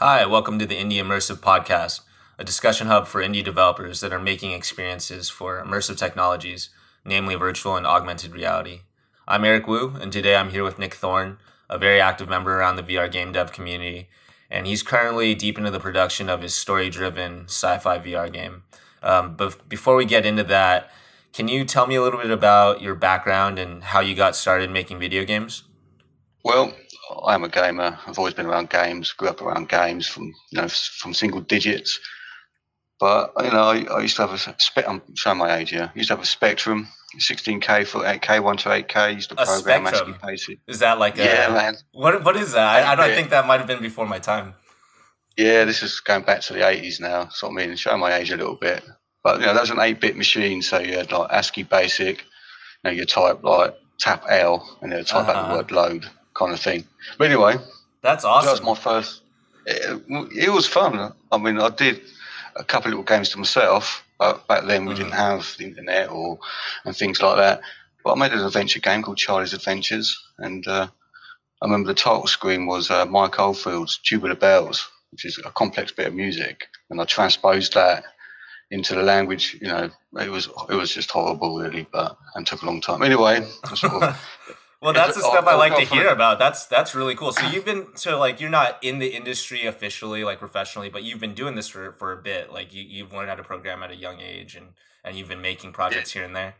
Hi, welcome to the Indie Immersive Podcast, a discussion hub for indie developers that are making experiences for immersive technologies, namely virtual and augmented reality. I'm Eric Wu, and today I'm here with Nick Thorne, a very active member around the VR game dev community, and he's currently deep into the production of his story driven sci fi VR game. Um, but before we get into that, can you tell me a little bit about your background and how you got started making video games? Well, I'm a gamer. I've always been around games. Grew up around games from you know from single digits. But you know, I, I used to have a spe- I'm showing my age here. I used to have a Spectrum, 16k for 8k, one to 8k. I used to A program Spectrum? ASCII basic. Is that like a, Yeah, man. What what is that? I, I don't Yeah. think that might have been before my time. Yeah, this is going back to the 80s now. So I mean, showing my age a little bit. But you know, that was an 8-bit machine, so you had like ASCII basic. You know, you type like tap L and then type out Uh-huh. the word load, kind of thing. But anyway, That's That was my first. It, it was fun. I mean, I did a couple of little games to myself. But back then, we Mhm. didn't have the internet or and things like that. But I made an adventure game called Charlie's Adventures, and uh, I remember the title screen was uh, Mike Oldfield's Tubular Bells, which is a complex bit of music, and I transposed that into the language. You know, it was it was just horrible, really, but and took a long time. Anyway, sort of well, that's the stuff I like to hear it. about. That's that's really cool. So you've been so like you're not in the industry officially, like professionally, but you've been doing this for for a bit. Like you you've learned how to program at a young age, and and you've been making projects here and there.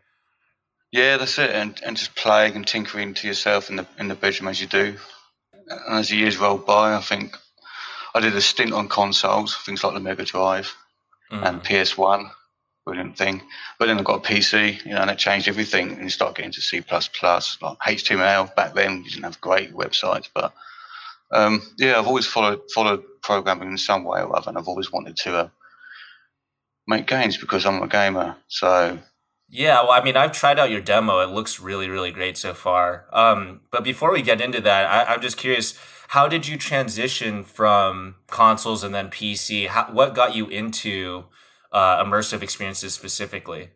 Yeah, that's it, and and just playing and tinkering to yourself in the in the bedroom as you do. And as the years rolled by, I think I did a stint on consoles, things like the Mega Drive and Mhm. PS One, brilliant thing. But then I got a PC, you know, and it changed everything. And you start getting to C like HTML. Back then, you didn't have great websites, but um, yeah, I've always followed followed programming in some way or other, and I've always wanted to uh, make games because I'm a gamer. So Yeah, well, I mean, I've tried out your demo. It looks really, really great so far. Um, but before we get into that, I, I'm just curious, how did you transition from consoles and then PC? How, what got you into uh, immersive experiences specifically?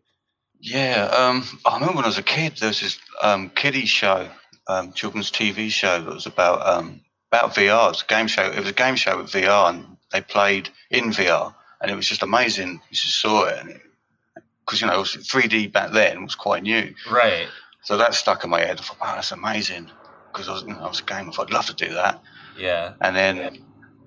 Yeah, um, I remember when I was a kid, there was this um, kiddie show, um, children's TV show that was about um, about VR. It was a game show. It was a game show with VR, and they played in VR, and it was just amazing. You just saw it, and because you know, it was 3D back then it was quite new, Right. so that stuck in my head. I thought, wow, that's amazing. Because I was, you know, I was a gamer, I'd love to do that. Yeah. And then,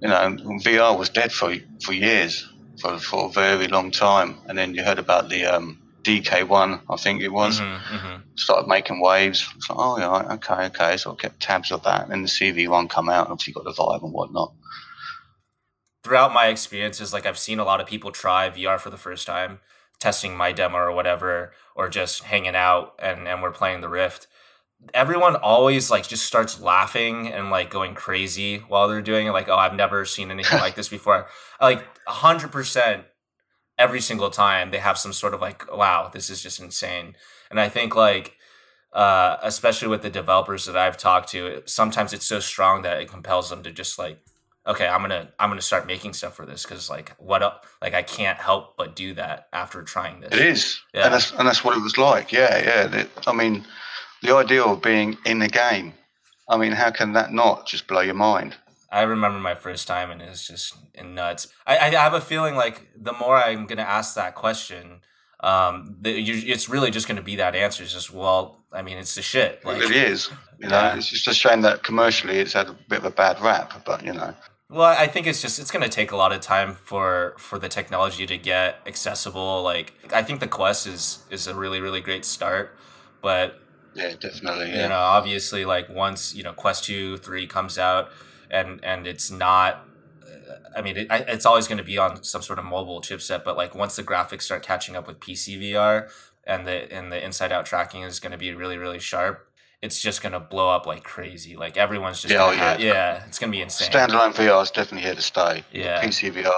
you know, VR was dead for for years, for for a very long time. And then you heard about the um, DK1, I think it was Mhm, mhm. started making waves. It's like, oh, yeah, okay, okay. So I kept tabs of that. And then the CV1 come out and obviously got the Vive and whatnot. Throughout my experiences, like I've seen a lot of people try VR for the first time, testing my demo or whatever, or just hanging out and, and we're playing the Rift. Everyone always like just starts laughing and like going crazy while they're doing it like oh i've never seen anything like this before like 100% every single time they have some sort of like wow this is just insane and i think like uh, especially with the developers that i've talked to sometimes it's so strong that it compels them to just like okay i'm gonna i'm gonna start making stuff for this because like what up like i can't help but do that after trying this It is. Yeah. And, that's, and that's what it was like. Yeah, yeah. I mean, the idea of being in the game, I mean, how can that not just blow your mind? I remember my first time and it's just nuts. I, I have a feeling like the more I'm going to ask that question, um, the, you, it's really just going to be that answer. It's just, well, I mean, it's the shit. It Like, really is. You know, Yeah. it's just a shame that commercially it's had a bit of a bad rap, but you know. well, I think it's just, it's going to take a lot of time for, for the technology to get accessible. Like, I think the Quest is, is a really, really great start, but Yeah, definitely. Yeah. you know obviously like once you know quest 2 3 comes out and and it's not uh, i mean it, it's always going to be on some sort of mobile chipset but like once the graphics start catching up with pc vr and the and the inside out tracking is going to be really really sharp it's just going to blow up like crazy like everyone's just Yeah, oh, gonna oh, have- yeah. yeah it's going to be insane Standalone VR is definitely here to stay. Yeah. PC VR,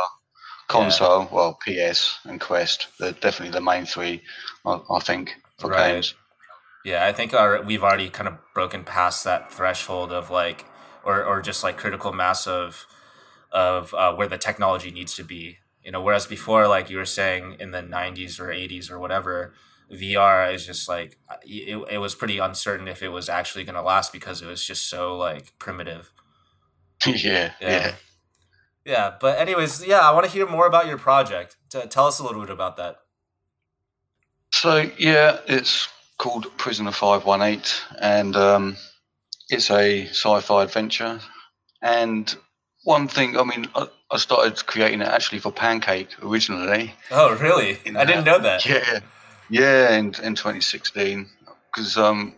console, well, PS and Quest, they're definitely the main three, I, I think, for Right. games. Yeah, I think our, we've already kind of broken past that threshold of like, or or just like critical mass of, of uh, where the technology needs to be. You know, whereas before, like you were saying in the '90s or '80s or whatever, VR is just like it, it was pretty uncertain if it was actually going to last because it was just so like primitive. yeah, Yeah. yeah. Yeah, but anyways, yeah, I want to hear more about your project. T- tell us a little bit about that. So yeah, it's called Prisoner Five One Eight, and um, it's a sci-fi adventure. And one thing, I mean, I, I started creating it actually for Pancake originally. Oh, really? I didn't know that. Yeah, yeah, in in 2016, because um,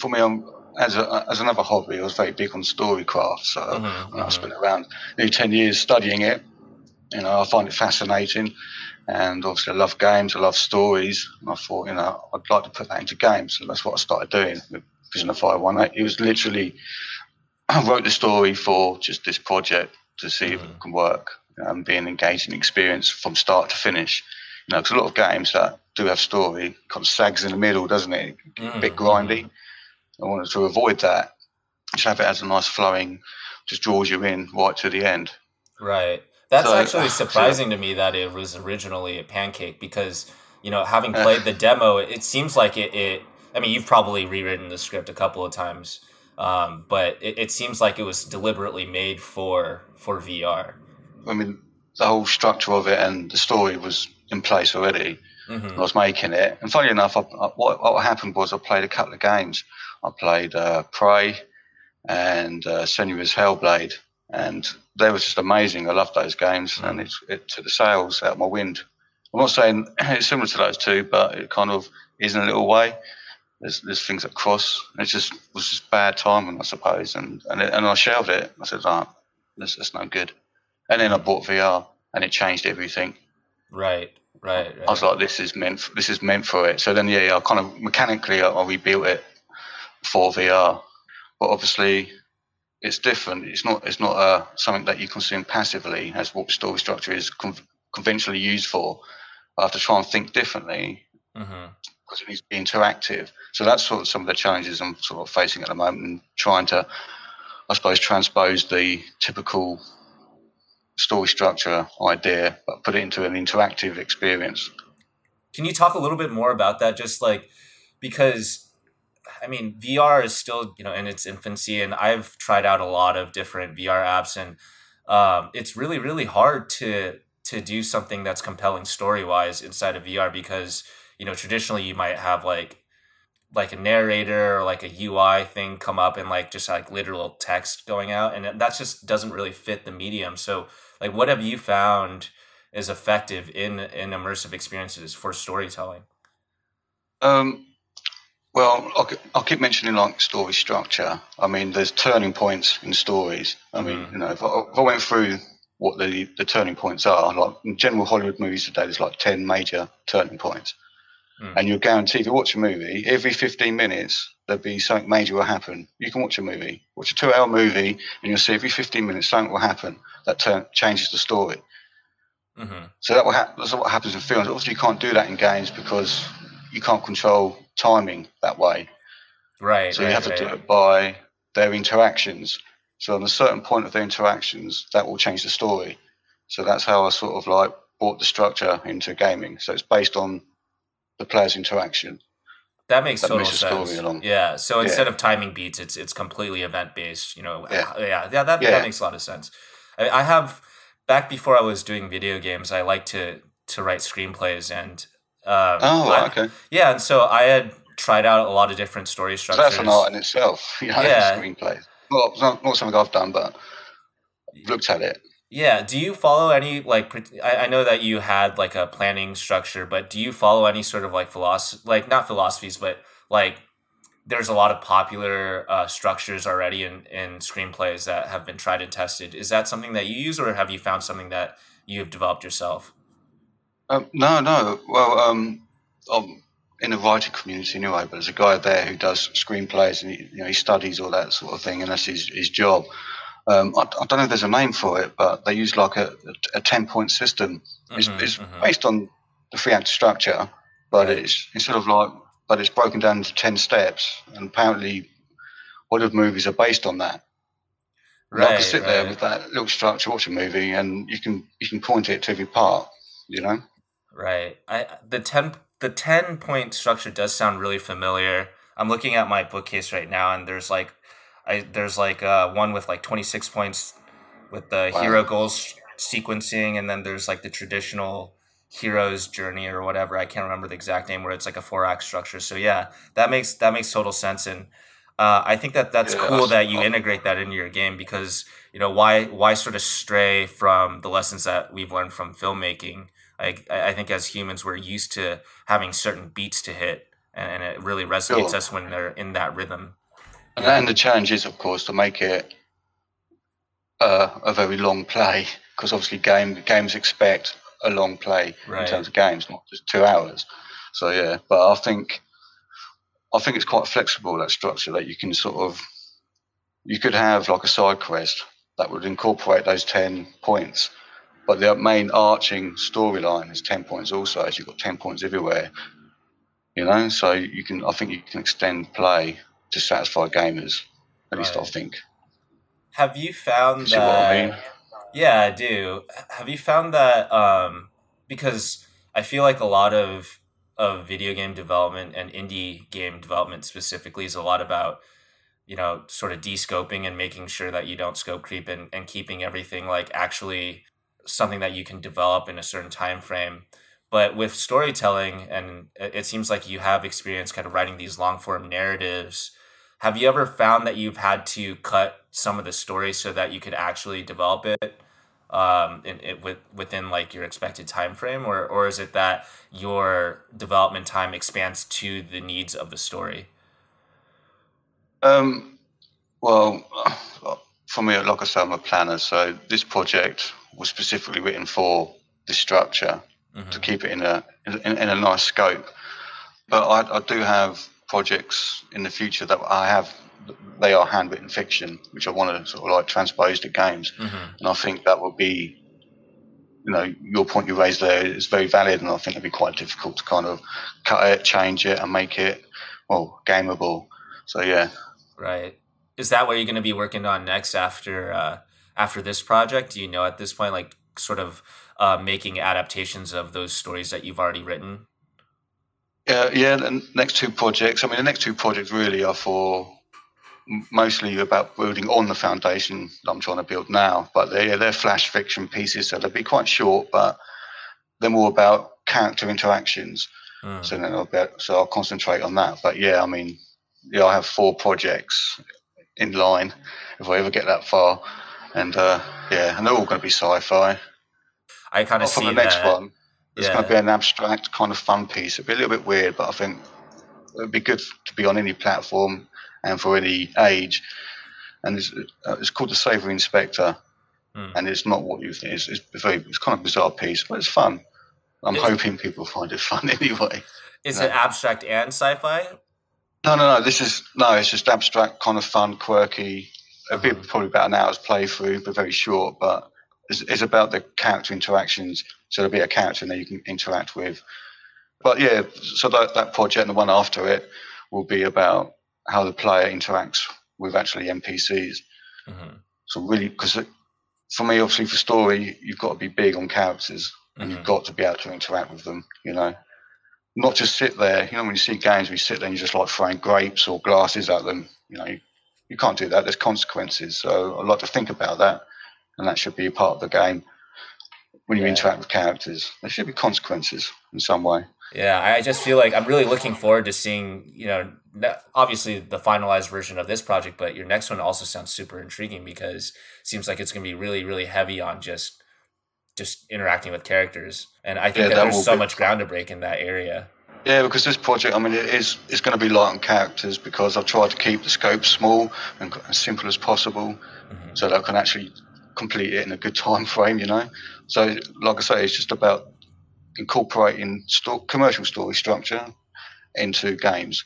for me, I'm as a, as another hobby, I was very big on storycraft. So Mhm, I mhm. spent around nearly 10 years studying it. You know, I find it fascinating. And obviously, I love games, I love stories. And I thought, you know, I'd like to put that into games. So that's what I started doing with Prisoner 518. It was literally, I wrote the story for just this project to see if Mhm. it can work and be an engaging experience from start to finish. You know, because a lot of games that do have story kind of sags in the middle, doesn't it? A bit Mhm, grindy. I wanted to avoid that. Just have it as a nice flowing, just draws you in right to the end. Right. That's So, actually surprising to me that it was originally a pancake because, you know, having Uh. played the demo, it seems like it, it I mean, you've probably rewritten the script a couple of times. Um, but it, it seems like it was deliberately made for for VR. I mean, the whole structure of it and the story was in place already. hmm I was making it, and funny enough, I, I, what, what happened was I played a couple of games. I played uh, Prey and uh, Senua's Hellblade, and they were just amazing. I loved those games, Mm. and it, it took the sails out of my wind. I'm not saying it's similar to those two, but it kind of is in a little way. There's, there's things that cross. It just was just bad timing, I suppose, and and, it, and I shelved it. I said, "Ah, this that's no good." And then I bought VR, and it changed everything. Right. Right. Right. I was like, this is meant. For, this is meant for it. So then, yeah, I kind of mechanically I, I rebuilt it for VR, but obviously it's different. It's not. It's not uh, something that you consume passively, as what story structure is con- conventionally used for. I have to try and think differently hmm because it needs to be interactive. So that's sort of some of the challenges I'm sort of facing at the moment, and trying to, I suppose, transpose the typical story structure idea, but put it into an interactive experience. Can you talk a little bit more about that? Just like because I mean VR is still you know in its infancy, and I've tried out a lot of different VR apps, and um, it's really really hard to to do something that's compelling story wise inside of VR because you know traditionally you might have like like a narrator or like a UI thing come up and like just like literal text going out and that just doesn't really fit the medium. So like what have you found is effective in in immersive experiences for storytelling? Um, well, I'll, I'll keep mentioning like story structure. I mean, there's turning points in stories. I mean, Mhm. you know, if I, if I went through what the, the turning points are, like in general Hollywood movies today, there's like 10 major turning points. Mm. And you're guaranteed to watch a movie, every 15 minutes, there'll be something major will happen. You can watch a movie, watch a two hour movie, and you'll see every 15 minutes something will happen that turn, changes the story. hmm So that will hap- that's what happens in films. Obviously, you can't do that in games because you can't control timing that way. Right. So right, you have to right. do it by their interactions. So on a certain point of their interactions, that will change the story. So that's how I sort of like brought the structure into gaming. So it's based on the player's interaction. That makes that total story sense. Yeah. So Yeah. instead of timing beats, it's it's completely event based. You know. Yeah. Uh, yeah. Yeah. That Yeah. that makes a lot of sense. I, I have back before I was doing video games. I like to to write screenplays and. Um, Oh, I- okay. Yeah, and so I had tried out a lot of different story So structures. that's an art in itself. You know, Yeah. screenplay. Well, not, not something I've done, but looked at it. Yeah. Do you follow any like? I, I know that you had like a planning structure, but do you follow any sort of like philosophy, like not philosophies, but like there's a lot of popular uh, structures already in in screenplays that have been tried and tested. Is that something that you use, or have you found something that you have developed yourself? Um, no, no. Well, um, I'm in the writing community anyway, but there's a guy there who does screenplays and he, you know, he studies all that sort of thing, and that's his, his job. Um, I, I don't know if there's a name for it, but they use like a, a 10 point system. It's, Mhm, it's mhm. based on the three act structure, but Right. it's instead of like, but it's broken down into 10 steps, and apparently, Hollywood movies are based on that. And I Right. can sit there with that little structure, watch a movie, and you can you can point it to every part. You know. Right. I the ten the ten point structure does sound really familiar. I'm looking at my bookcase right now, and there's like, I there's like uh, one with like 26 points, with the wow. hero goals sequencing, and then there's like the traditional hero's journey or whatever. I can't remember the exact name where it's like a four act structure. So yeah, that makes that makes total sense, and uh, I think that that's yeah, cool that you integrate that into your game because you know why why sort of stray from the lessons that we've learned from filmmaking. I I think as humans we're used to having certain beats to hit, and, it really resonates sure. us when they're in that rhythm. And the challenge is, of course, to make it uh, a very long play because obviously game games expect a long play right. in terms of games, not just two hours. So yeah, but I think I think it's quite flexible that structure that you can sort of you could have like a side quest that would incorporate those ten points, but the main arching storyline is ten points also, as you've got ten points everywhere. You know, so you can I think you can extend play to satisfy gamers. At right. least I think. Have you found that? I mean? Yeah, I do. Have you found that? Um, because I feel like a lot of of video game development and indie game development specifically is a lot about you know sort of de-scoping and making sure that you don't scope creep and, and keeping everything like actually something that you can develop in a certain time frame but with storytelling and it seems like you have experience kind of writing these long form narratives have you ever found that you've had to cut some of the story so that you could actually develop it um, in, it with, within like your expected time frame, or or is it that your development time expands to the needs of the story? Um, well, for me, like I said, I'm a planner, so this project was specifically written for this structure mm-hmm. to keep it in a in, in, a nice scope. But I, I do have projects in the future that I have they are handwritten fiction, which I want to sort of like transpose to games. Mm-hmm. And I think that will be, you know, your point you raised there is very valid, and I think it'd be quite difficult to kind of cut it, change it, and make it well gameable. So yeah. Right. Is that what you're going to be working on next after uh, after this project? Do you know at this point, like sort of uh, making adaptations of those stories that you've already written? Yeah, yeah. The next two projects. I mean, the next two projects really are for mostly about building on the foundation that I'm trying to build now. But they're, they're flash fiction pieces, so they'll be quite short, but they're more about character interactions. Mm. So then I'll be, so I'll concentrate on that. But yeah, I mean, yeah, I have four projects in line if I ever get that far, and uh, yeah, and they're all going to be sci-fi. I kind of see the next that. one. It's yeah. going to be an abstract kind of fun piece. It'll be a little bit weird, but I think it'd be good to be on any platform and for any age. And it's, uh, it's called the Savory Inspector, mm. and it's not what you think. It's, it's very it's kind of bizarre piece, but it's fun. I'm is hoping people find it fun anyway. Is it abstract and sci-fi? No, no, no. This is no. It's just abstract, kind of fun, quirky. A bit, mm-hmm. probably about an hour's playthrough, but very short. But it's, it's about the character interactions. So there'll be a character that you can interact with. But yeah, so that, that project and the one after it will be about how the player interacts with actually NPCs. Mm-hmm. So really, because for me, obviously for story, you've got to be big on characters and mm-hmm. you've got to be able to interact with them. You know, not just sit there. You know, when you see games, we sit there and you're just like throwing grapes or glasses at them. You know, you, can't do that. There's consequences. So I like to think about that, and that should be a part of the game. When you yeah. interact with characters, there should be consequences in some way. Yeah, I just feel like I'm really looking forward to seeing, you know, obviously the finalized version of this project, but your next one also sounds super intriguing because it seems like it's going to be really, really heavy on just just interacting with characters, and I think yeah, that, that there's so much ground to break in that area. Yeah, because this project, I mean, it is it's going to be light on characters because I've tried to keep the scope small and as simple as possible, mm-hmm. so that I can actually complete it in a good time frame. You know, so like I say, it's just about incorporating commercial story structure into games.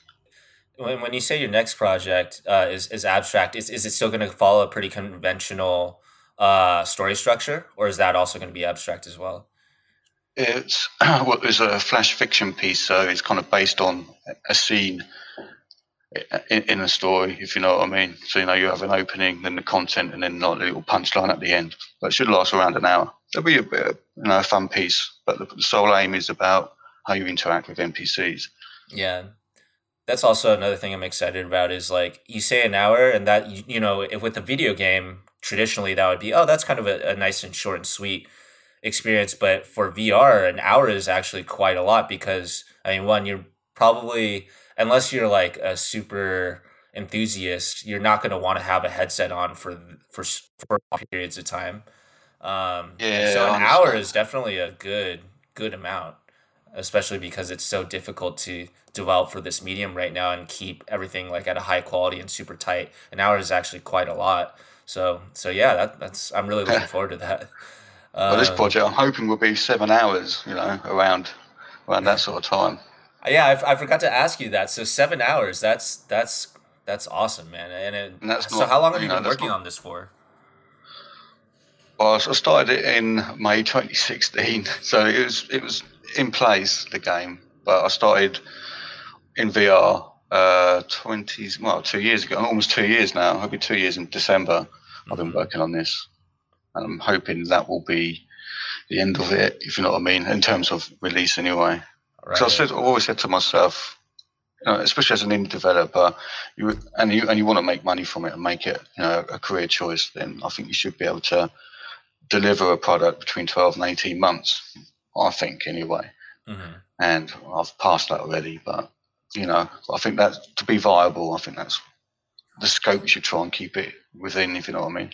When, when you say your next project uh, is, is abstract, is, is it still going to follow a pretty conventional uh, story structure, or is that also going to be abstract as well? It's well, it's a flash fiction piece, so it's kind of based on a scene in, in a story, if you know what I mean. So you know you have an opening, then the content, and then like a little punchline at the end. But it should last around an hour. It'll be a bit, of, you know, a fun piece. But the, the sole aim is about how you interact with NPCs. Yeah, that's also another thing I'm excited about. Is like you say an hour, and that you know, if with a video game, traditionally that would be oh that's kind of a, a nice and short and sweet experience but for vr an hour is actually quite a lot because i mean one you're probably unless you're like a super enthusiast you're not going to want to have a headset on for for for periods of time um Yeah, so an hour is definitely a good good amount especially because it's so difficult to develop for this medium right now and keep everything like at a high quality and super tight. An hour is actually quite a lot. So so yeah, that, that's I'm really looking forward to that. Well, this Um, project I'm hoping will be seven hours. You know, around around that sort of time. yeah, I, I forgot to ask you that. So seven hours. That's that's that's awesome, man. And it, And so not- how long have you you know, been working not- on this for? Well, I started it in May 2016, so it was it was in place the game, but I started in VR uh 20 well two years ago, almost two years now. It'll be two years in December. I've been Mhm. working on this, and I'm hoping that will be the end of it, if you know what I mean, in terms of release anyway. Right. So I said, I've always said to myself, you know, especially as an indie developer, you and you and you want to make money from it and make it, you know, a career choice. Then I think you should be able to deliver a product between twelve and eighteen months. I think anyway, Mhm. and I've passed that already. But you know, I think that to be viable, I think that's the scope you should try and keep it within, if you know what I mean.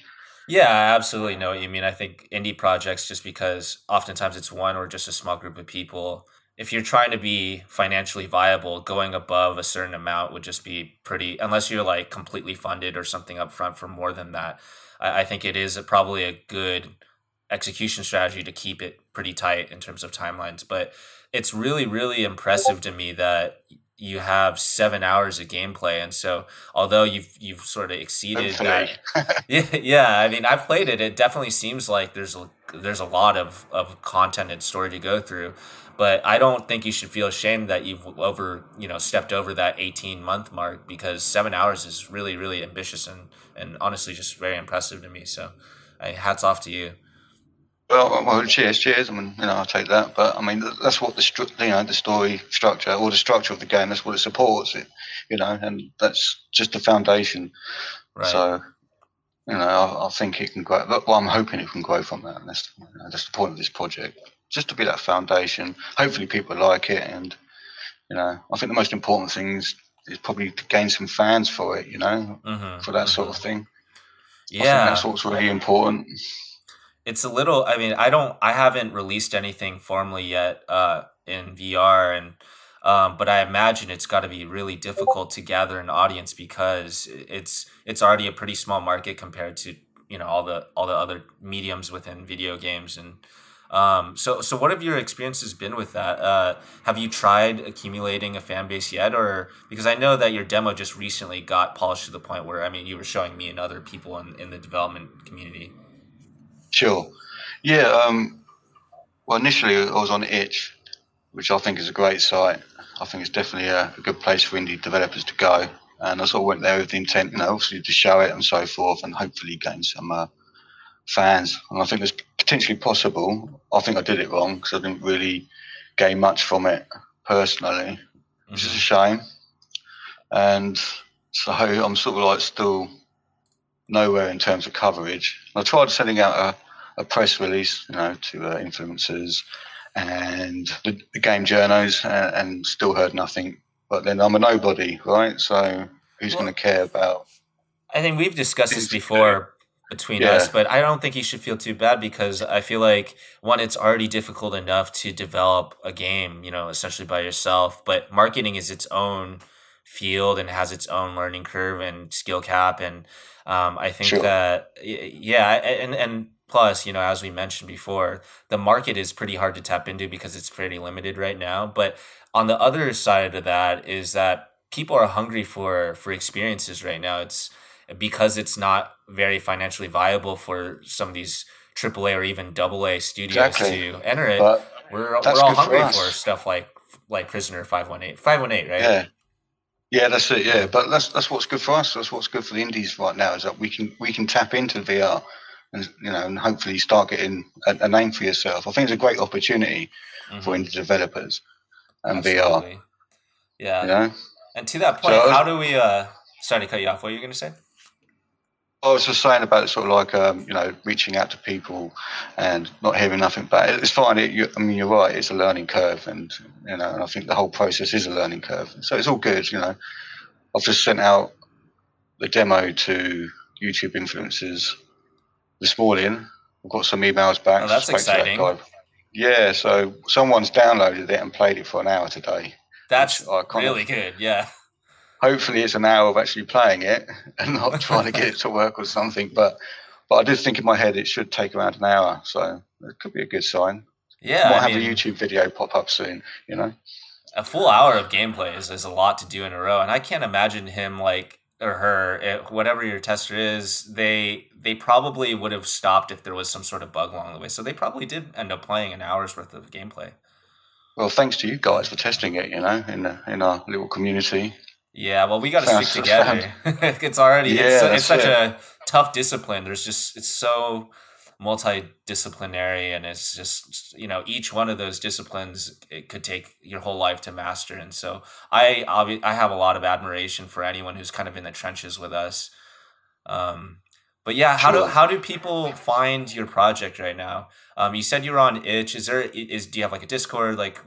Yeah, I absolutely know what you mean. I think indie projects, just because oftentimes it's one or just a small group of people, if you're trying to be financially viable, going above a certain amount would just be pretty, unless you're like completely funded or something up front for more than that. I, I think it is a, probably a good execution strategy to keep it pretty tight in terms of timelines. But it's really, really impressive to me that you have seven hours of gameplay. And so, although you've you've sort of exceeded that yeah, yeah. I mean, I've played it. It definitely seems like there's a, there's a lot of, of content and story to go through, but I don't think you should feel ashamed that you've over you know stepped over that 18 month mark because seven hours is really really ambitious and and honestly just very impressive to me. So, I, hats off to you. Well, well, cheers, cheers. I mean, you know, I'll take that. But I mean, that's what the stru- you know the story structure or the structure of the game. That's what it supports. It, you know, and that's just the foundation. Right. So, you know, I, I think it can grow. but- Well, I'm hoping it can grow from that. And that's you know, that's the point of this project, just to be that foundation. Hopefully, people like it, and you know, I think the most important thing is, is probably to gain some fans for it. You know, Mhm, for that sort mhm. of thing. I think Yeah. that's what's really important. It's a little i mean i don't i haven't released anything formally yet uh in vr and um but i imagine it's got to be really difficult to gather an audience because it's it's already a pretty small market compared to you know all the all the other mediums within video games and um so so what have your experiences been with that? Uh have you tried accumulating a fan base yet? Or because i know that your demo just recently got polished to the point where i mean you were showing me and other people in, in the development community Sure. Yeah. Um, well, initially I was on Itch, which I think is a great site. I think it's definitely a, a good place for indie developers to go. And I sort of went there with the intent, you know, obviously to show it and so forth, and hopefully gain some uh, fans. And I think it's potentially possible. I think I did it wrong because I didn't really gain much from it personally, which is a shame. And so I'm sort of like still nowhere in terms of coverage. I tried sending out a, a press release, you know, to uh, influencers and the, the game journos, and, and still heard nothing. But then I'm a nobody, right? So who's Well- going to care about? I think we've discussed this before between Yeah. us, but I don't think you should feel too bad because I feel like one, it's already difficult enough to develop a game, you know, essentially by yourself. But marketing is its own field and has its own learning curve and skill cap, and um, I think Sure. that yeah, and and plus, you know, as we mentioned before, the market is pretty hard to tap into because it's pretty limited right now. But on the other side of that is that people are hungry for for experiences right now. It's because it's not very financially viable for some of these AAA or even AA studios Exactly. to enter it. But we're we're all good for hungry for, stuff like like Prisoner Five One Eight, Five One Eight, right? yeah, yeah, that's it. Yeah, but that's that's what's good for us. That's what's good for the indies right now is that we can we can tap into VR and you know and hopefully start getting a, a name for yourself. I think it's a great opportunity Mhm. for indie developers and VR. Absolutely. Yeah. You know. And to that point, So- how do we? uh Sorry to cut you off. What are you going to say? I was just saying about sort of like um, you know reaching out to people and not hearing nothing back. It's fine. It, you, I mean, you're right. It's a learning curve, and you know, and I think the whole process is a learning curve. So it's all good. You know, I've just sent out the demo to YouTube influencers this morning. I've got some emails back. Oh, that's exciting. That yeah, so someone's downloaded it and played it for an hour today. That's really good. Yeah hopefully it's an hour of actually playing it and not trying to get it to work or something. But but I did think in my head it should take around an hour, so it could be a good sign. Yeah, might I have mean, a YouTube video pop up soon. You know, a full hour of gameplay is, is a lot to do in a row, and I can't imagine him like or her, it, eh, whatever your tester is, they they probably would have stopped if there was some sort of bug along the way. So they probably did end up playing an hour's worth of gameplay. Well, thanks to you guys for testing it. You know, in in our little community, yeah, well, we got to stick together. it's already yeah, it's, it's such it. a tough discipline. There's just it's so multidisciplinary, and it's just you know each one of those disciplines it could take your whole life to master. And so I I have a lot of admiration for anyone who's kind of in the trenches with us. Um, but yeah, how sure. do how do people find your project right now? Um, you said you were on Itch. Is there is do you have like a Discord? Like,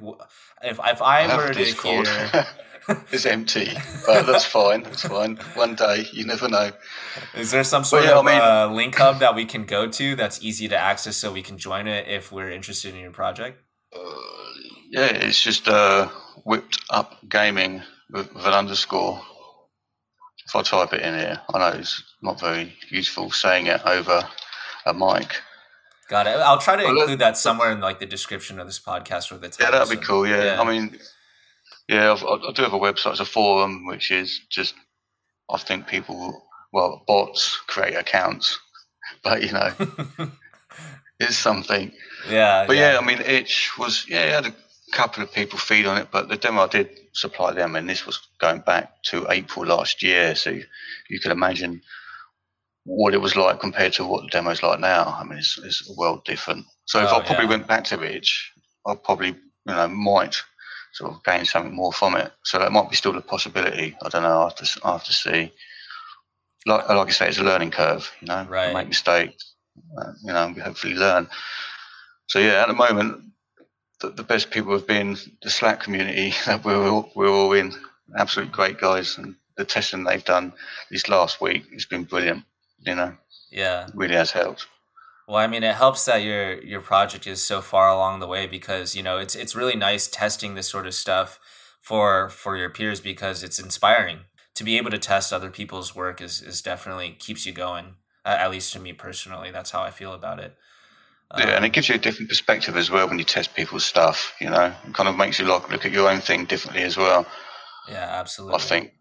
if if I, I were to hear. is empty, but that's fine. That's fine. One day, you never know. Is there some sort yeah, of I mean, uh, link hub that we can go to that's easy to access so we can join it if we're interested in your project? Uh, yeah, it's just uh, whipped up gaming with, with an underscore. If I type it in here, I know it's not very useful saying it over a mic. Got it. I'll try to well, include that somewhere in like the description of this podcast or the title. Yeah, that'd be cool. Yeah. yeah. I mean, yeah, I've, i do have a website. It's a forum, which is just I think people, well, bots create accounts, but you know, it's something. Yeah. But yeah. yeah. I mean, Itch was yeah, I had a couple of people feed on it, but the demo I did supply them, and this was going back to April last year, so you, you can imagine what it was like compared to what the demo's like now. I mean, it's, it's a world different. So if oh, I probably yeah. went back to Itch, I probably you know might sort of gain something more from it. So that might be still a possibility. I don't know. I have to, I have to see. Like, like I say, it's a learning curve. You know, right. make mistakes. Uh, you know, hopefully learn. So yeah, at the moment, the, the best people have been the Slack community that we're all, we're all in. Absolute great guys, and the testing they've done this last week has been brilliant. You know, yeah, really has helped. Well, I mean, it helps that your your project is so far along the way because you know it's it's really nice testing this sort of stuff for for your peers because it's inspiring to be able to test other people's work is is definitely keeps you going. Uh, at least to me personally, that's how I feel about it. Yeah, and it um, gives you a different perspective as well when you test people's stuff. You know, it kind of makes you look look at your own thing differently as well. Yeah, absolutely. I think.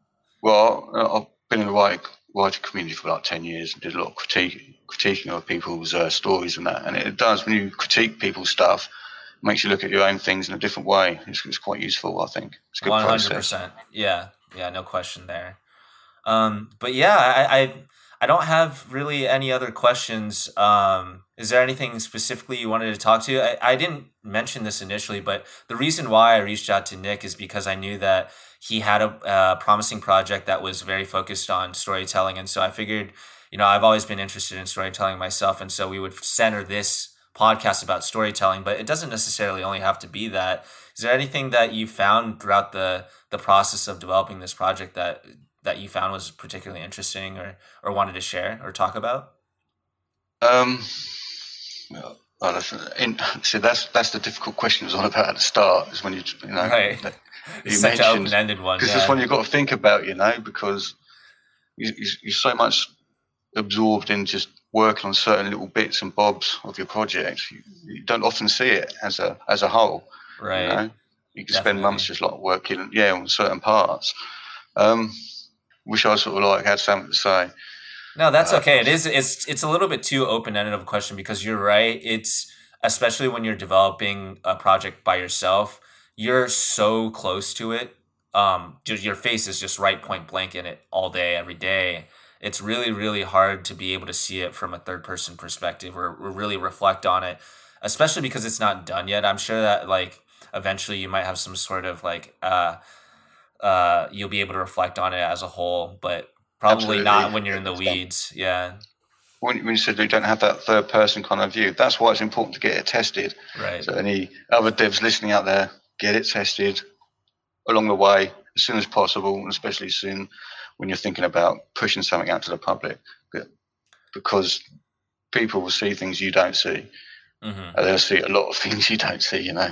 Well, I've been in the writing, writing community for about ten years and did a lot of critique critiquing of people's uh, stories and that. And it does when you critique people's stuff, makes you look at your own things in a different way. It's, it's quite useful, I think. It's good 100%. Process. Yeah, yeah, no question there. Um, but yeah, I, I, I don't have really any other questions. Um, is there anything specifically you wanted to talk to? I, I didn't mention this initially, but the reason why I reached out to Nick is because I knew that he had a, promising project that was very focused on storytelling, and so I figured you know, I've always been interested in storytelling myself. And so we would center this podcast about storytelling, but it doesn't necessarily only have to be that. Is there anything that you found throughout the, the process of developing this project that, that you found was particularly interesting or, or wanted to share or talk about? Um, well, in, see, that's that's the difficult question. Was on about at the start is when you you know right. you such an open-ended one because yeah. it's one you've got to think about, you know, because you, you, you're so much absorbed in just working on certain little bits and bobs of your project. You, you don't often see it as a as a whole. Right. You, know? you can Definitely. spend months just like working, yeah, on certain parts. Um, wish I sort of like had something to say. No, that's uh, okay. It is. It's it's a little bit too open ended of a question because you're right. It's especially when you're developing a project by yourself. You're so close to it. Um, your face is just right point blank in it all day, every day it's really really hard to be able to see it from a third person perspective or, or really reflect on it especially because it's not done yet i'm sure that like eventually you might have some sort of like uh uh you'll be able to reflect on it as a whole but Probably not when you're in the weeds. Yeah, When, when you said you don't have that third person kind of view, that's why it's important to get it tested. right. So any other devs listening out there, get it tested along the way as soon as possible, and especially soon when you're thinking about pushing something out to the public, because people will see things you don't see, hmm and they'll see a lot of things you don't see. You know,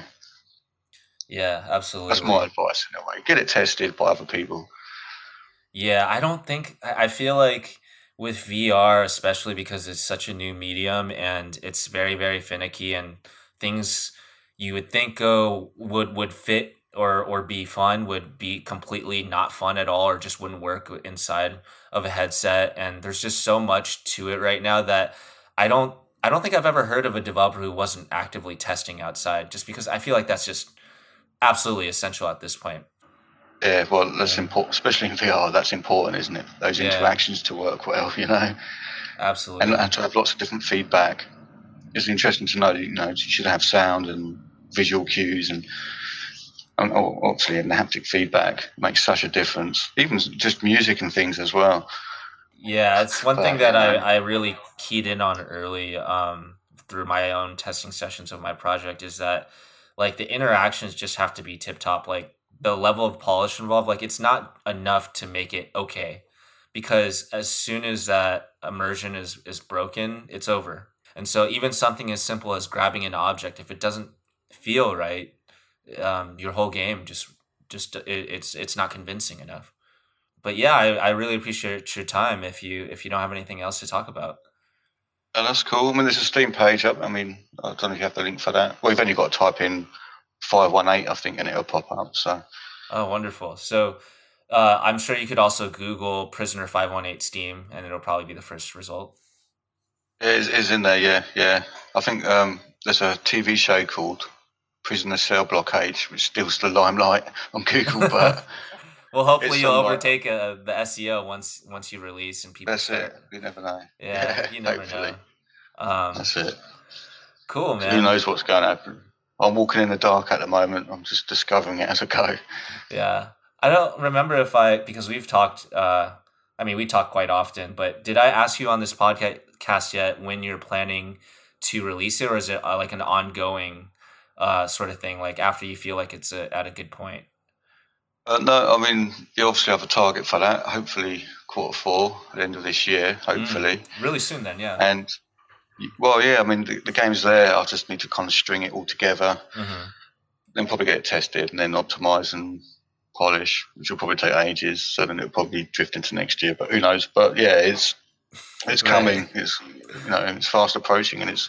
Yeah, absolutely. that's my advice in a way. Get it tested by other people. Yeah, I don't think I feel like with VR, especially because it's such a new medium and it's very, very finicky and things you would think go would would fit or or be fun would be completely not fun at all or just wouldn't work inside of a headset. And there's just so much to it right now that I don't I don't think I've ever heard of a developer who wasn't actively testing outside just because I feel like that's just absolutely essential at this point. Yeah, well, that's important, especially in VR. That's important, isn't it? Those Yeah. interactions to work well, you know, Absolutely. and, and to have lots of different feedback. It's interesting to know, you know, you should have sound and visual cues and, and obviously and the haptic feedback makes such a difference. Even just music and things as well. Yeah, it's one thing But, that I, I really keyed in on early um, through my own testing sessions of my project is that like the interactions just have to be tip top. Like the level of polish involved, like it's not enough to make it okay. Because as soon as that immersion is is broken, it's over. And so even something as simple as grabbing an object, if it doesn't feel right, um, your whole game just just it, it's it's not convincing enough but yeah, I, I really appreciate your time. If you if you don't have anything else to talk about, And that's cool. I mean, there's a Steam page up. I mean, I don't know if you have the link for that. Well, you've only got to type in 518, I think, and it'll pop up. So, oh wonderful. So uh, I'm sure you could also Google Prisoner Five One Eight Steam, and it'll probably be the first result. it is, it's in there, yeah, yeah. I think um, there's a TV show called Prisoner Cell Block H, which steals the limelight on Google, but Well, hopefully It's you'll somewhat- overtake uh, the SEO once once you release and people that's start. it. You never know. Yeah, you never hopefully. know. Um, That's it. cool, man. Who knows what's going to happen? I'm walking in the dark at the moment. I'm just discovering it as I go. Yeah. I don't remember if I because we've talked uh I mean we talk quite often, but did I ask you on this podcast yet when you're planning to release it or is it uh, like an ongoing uh sort of thing like after you feel like it's a, at a good point? Uh, no, I mean, you obviously have a target for that. Hopefully, quarter four at the end of this year. Hopefully, Really soon then, yeah. and well, yeah. I mean, the, the game's there. I just need to kind of string it all together. hmm then probably get it tested and then optimize and polish, which will probably take ages. So then it'll probably drift into next year, but who knows? But yeah, it's it's Right. coming. It's you know it's fast approaching, and it's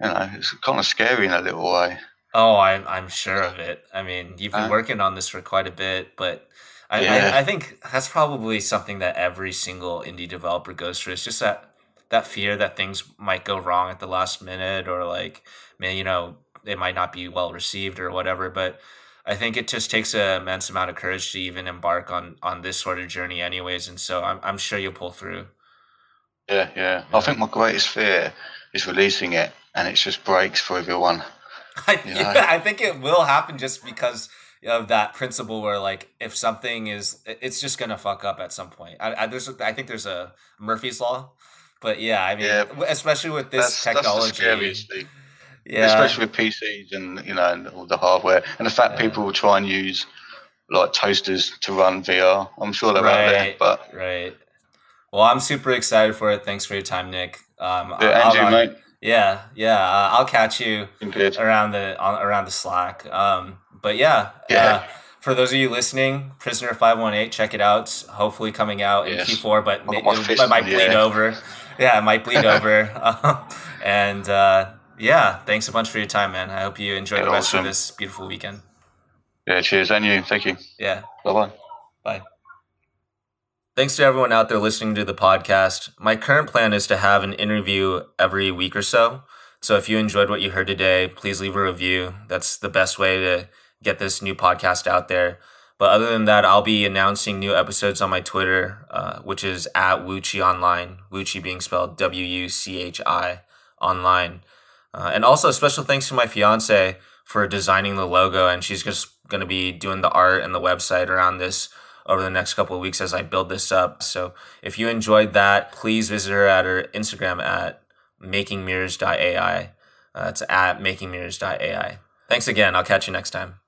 you know it's kind of scary in a little way. Oh, I'm I'm sure of it. I mean, you've been Uh, working on this for quite a bit, but I, Yeah. I, I think that's probably something that every single indie developer goes through. It's just that that fear that things might go wrong at the last minute, or like, man, you know, it might not be well received or whatever. But I think it just takes an immense amount of courage to even embark on on this sort of journey, anyways. And so I'm I'm sure you'll pull through. Yeah, yeah. Yeah. I think my greatest fear is releasing it, and it just breaks for everyone. I, yeah, know? I think it will happen just because of that principle where like if something is it's just gonna fuck up at some point I, I there's I think there's a Murphy's law but yeah I mean Yeah. especially with this That's, that's technology scariest yeah especially with PCs and you know and all the hardware and the fact Yeah. people will try and use like toasters to run VR. I'm sure they're out there, Right. but right well I'm super excited for it thanks for your time Nick um yeah, I'll- Andrew, I'll- mate, yeah yeah uh, I'll catch you good. around the on, around the Slack. Um, but yeah, Yeah. Uh, for those of you listening, Prisoner Five One Eight, check it out. Hopefully coming out in Yes. Q4, but I've may, got my it, it might bleed over. Yeah, it might bleed over. Um, and uh, yeah, thanks a bunch for your time, man. I hope you enjoy Yeah, the rest awesome. of this beautiful weekend. Yeah, cheers, and you. Thank you. Yeah. Bye bye bye. Thanks to everyone out there listening to the podcast. My current plan is to have an interview every week or so. So if you enjoyed what you heard today, please leave a review. That's the best way to get this new podcast out there. But other than that, I'll be announcing new episodes on my Twitter, uh, which is at Wuchi Online, Wuchi being spelled W U C H I online. Uh, and also, special thanks to my fiance for designing the logo, and she's just going to be doing the art and the website around this over the next couple of weeks as I build this up. So if you enjoyed that, please visit her at her Instagram at makingmirrors.ai. Uh, it's at makingmirrors.ai. Thanks again. I'll catch you next time.